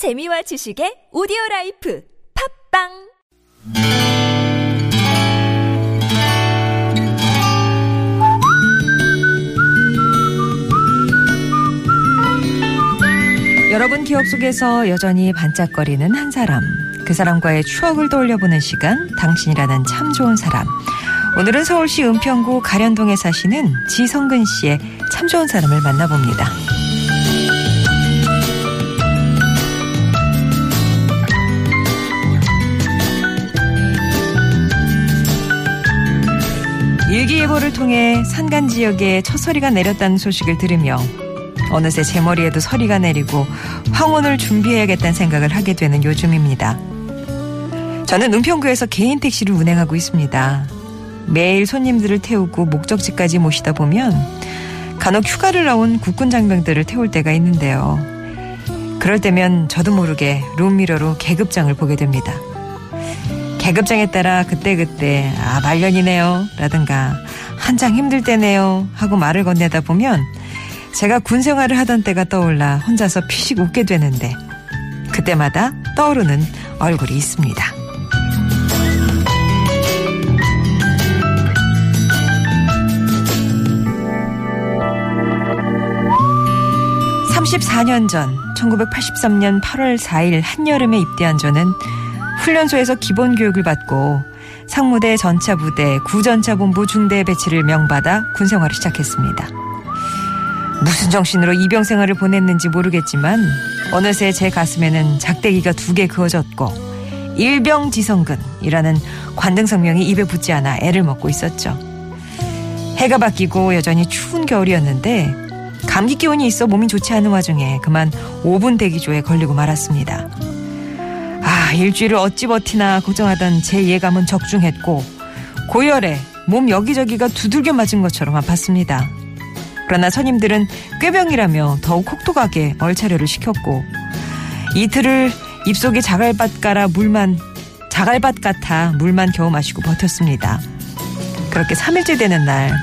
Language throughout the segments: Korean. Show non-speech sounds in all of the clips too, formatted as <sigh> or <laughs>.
재미와 지식의 오디오 라이프 팟빵 여러분 기억 속에서 여전히 반짝거리는 한 사람. 그 사람과의 추억을 떠올려보는 시간, 당신이라는 참 좋은 사람. 오늘은 서울시 은평구 가련동에 사시는 지성근 씨의 참 좋은 사람을 만나봅니다. 일기예보를 통해 산간 지역에 첫 서리가 내렸다는 소식을 들으며 어느새 제 머리에도 서리가 내리고 황혼을 준비해야겠다는 생각을 하게 되는 요즘입니다. 저는 은평구에서 개인 택시를 운행하고 있습니다. 매일 손님들을 태우고 목적지까지 모시다 보면 간혹 휴가를 나온 국군 장병들을 태울 때가 있는데요. 그럴 때면 저도 모르게 룸미러로 계급장을 보게 됩니다. 계급장에 따라 그때그때 아 말년이네요 라든가 한창 힘들 때네요 하고 말을 건네다 보면 제가 군 생활을 하던 때가 떠올라 혼자서 피식 웃게 되는데 그때마다 떠오르는 얼굴이 있습니다. 34년 전 1983년 8월 4일 한여름에 입대한 저는 훈련소에서 기본 교육을 받고 상무대 전차 부대 구전차 본부 중대 배치를 명받아 군 생활을 시작했습니다. 무슨 정신으로 이병 생활을 보냈는지 모르겠지만 어느새 제 가슴에는 작대기가 두 개 그어졌고 일병지성근이라는 관등성명이 입에 붙지 않아 애를 먹고 있었죠. 해가 바뀌고 여전히 추운 겨울이었는데 감기 기운이 있어 몸이 좋지 않은 와중에 그만 5분 대기조에 걸리고 말았습니다. 아, 일주일을 어찌 버티나 걱정하던 제 예감은 적중했고 고열에 몸 여기저기가 두들겨 맞은 것처럼 아팠습니다. 그러나 선임들은 꾀병이라며 더욱 혹독하게 얼차려를 시켰고 이틀을 입속에 자갈밭 깔아 물만 자갈밭 같아 물만 겨우 마시고 버텼습니다. 그렇게 3일째 되는 날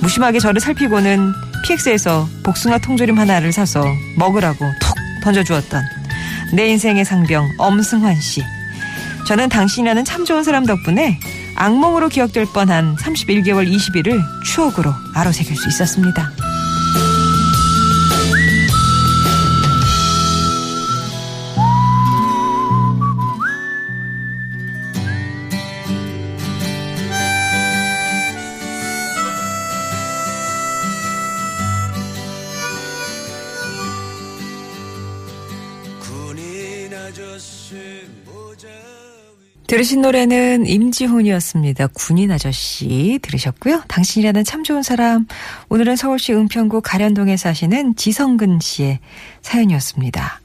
무심하게 저를 살피고는 PX에서 복숭아 통조림 하나를 사서 먹으라고 툭 던져주었던 내 인생의 상병 엄승환 씨. 저는 당신이라는 참 좋은 사람 덕분에 악몽으로 기억될 뻔한 31개월 20일을 추억으로 아로새길 수 있었습니다. 들으신 노래는 임지훈이었습니다. 군인 아저씨 들으셨고요. 당신이라는 참 좋은 사람. 오늘은 서울시 은평구 가련동에 사시는 지성근 씨의 사연이었습니다.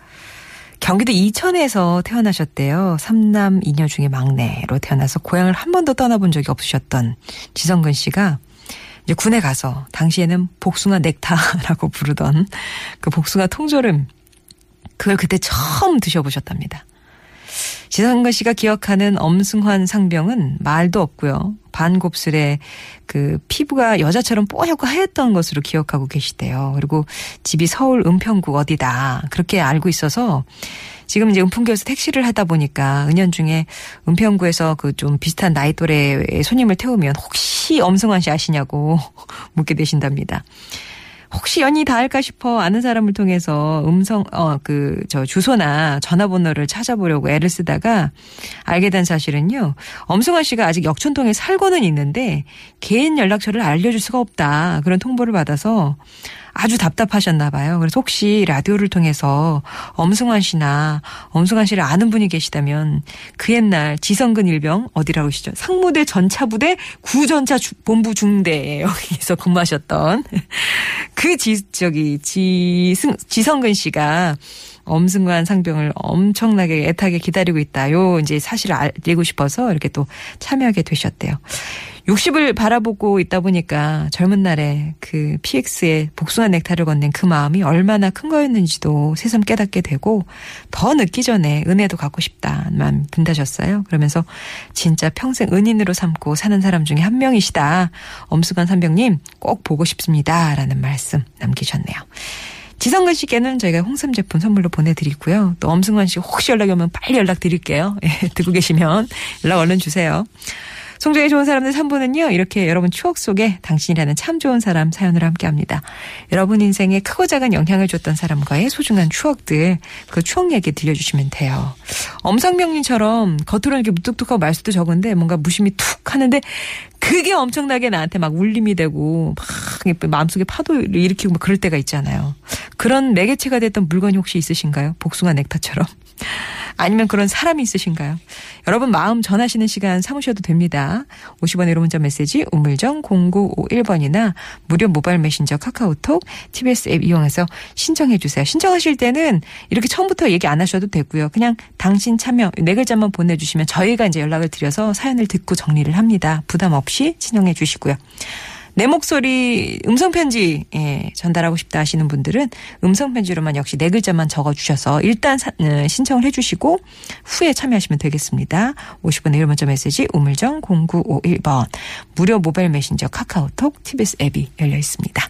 경기도 이천에서 태어나셨대요. 삼남 이녀 중에 막내로 태어나서 고향을 한 번도 떠나본 적이 없으셨던 지성근 씨가 이제 군에 가서 당시에는 복숭아 넥타라고 부르던 그 복숭아 통조림 그걸 그때 처음 드셔보셨답니다. 지성근 씨가 기억하는 엄승환 상병은 말도 없고요. 반곱슬에 그 피부가 여자처럼 뽀얗고 하였던 것으로 기억하고 계시대요. 그리고 집이 서울 은평구 어디다 그렇게 알고 있어서 지금 이제 은평구에서 택시를 하다 보니까 은연중에 은평구에서 그 좀 비슷한 나이 또래의 손님을 태우면 혹시 엄승환 씨 아시냐고 <laughs> 묻게 되신답니다. 혹시 연이 닿을까 싶어 아는 사람을 통해서 음성 어 그 저 주소나 전화번호를 찾아보려고 애를 쓰다가 알게 된 사실은요. 엄승환 씨가 아직 역촌동에 살고는 있는데 개인 연락처를 알려줄 수가 없다 그런 통보를 받아서 아주 답답하셨나 봐요. 그래서 혹시 라디오를 통해서 엄승환 씨나 엄승환 씨를 아는 분이 계시다면 그 옛날 지성근 일병 어디라고 하시죠? 상무대 전차부대 구전차 본부 중대에 여기서 <laughs> 근무하셨던 그 지, 저기 지승 지성근 씨가 엄승관 상병을 엄청나게 애타게 기다리고 있다. 요 이제 사실을 알리고 싶어서 이렇게 또 참여하게 되셨대요. 60을 바라보고 있다 보니까 젊은 날에 그 PX의 복숭아 넥타를 건넨 그 마음이 얼마나 큰 거였는지도 새삼 깨닫게 되고 더 늦기 전에 은혜도 갖고 싶다는 마음 든다셨어요. 그러면서 진짜 평생 은인으로 삼고 사는 사람 중에 한 명이시다. 엄수관 선병님 꼭 보고 싶습니다. 라는 말씀 남기셨네요. 지성근 씨께는 저희가 홍삼 제품 선물로 보내드리고요. 또 엄승환 씨 혹시 연락이 오면 빨리 연락 드릴게요. 예, 듣고 계시면 연락 얼른 주세요. 송정의 좋은 사람들 3부는요. 이렇게 여러분 추억 속에 당신이라는 참 좋은 사람 사연을 함께합니다. 여러분 인생에 크고 작은 영향을 줬던 사람과의 소중한 추억들 그 추억 얘기 들려주시면 돼요. 엄상병님처럼 겉으로는 이렇게 무뚝뚝하고 말수도 적은데 뭔가 무심히 툭 하는데 그게 엄청나게 나한테 막 울림이 되고 막 마음속에 파도를 일으키고 막 그럴 때가 있잖아요. 그런 매개체가 됐던 물건이 혹시 있으신가요? 복숭아 넥타처럼. 아니면 그런 사람이 있으신가요? 여러분 마음 전하시는 시간 삼으셔도 됩니다. 50원의 1호 문자 메시지 우물정 0951번이나 무료 모바일 메신저 카카오톡 TBS 앱 이용해서 신청해 주세요. 신청하실 때는 이렇게 처음부터 얘기 안 하셔도 되고요. 그냥 당신 참여 네 글자만 보내주시면 저희가 이제 연락을 드려서 사연을 듣고 정리를 합니다. 부담 없이 신청해 주시고요. 내 목소리 음성편지 예, 전달하고 싶다 하시는 분들은 음성편지로만 역시 네 글자만 적어주셔서 일단 사, 음, 신청을 해주시고 후에 참여하시면 되겠습니다. 50분의 1 문자 메시지 우물정 0951번 무료 모바일 메신저 카카오톡 TBS 앱이 열려 있습니다.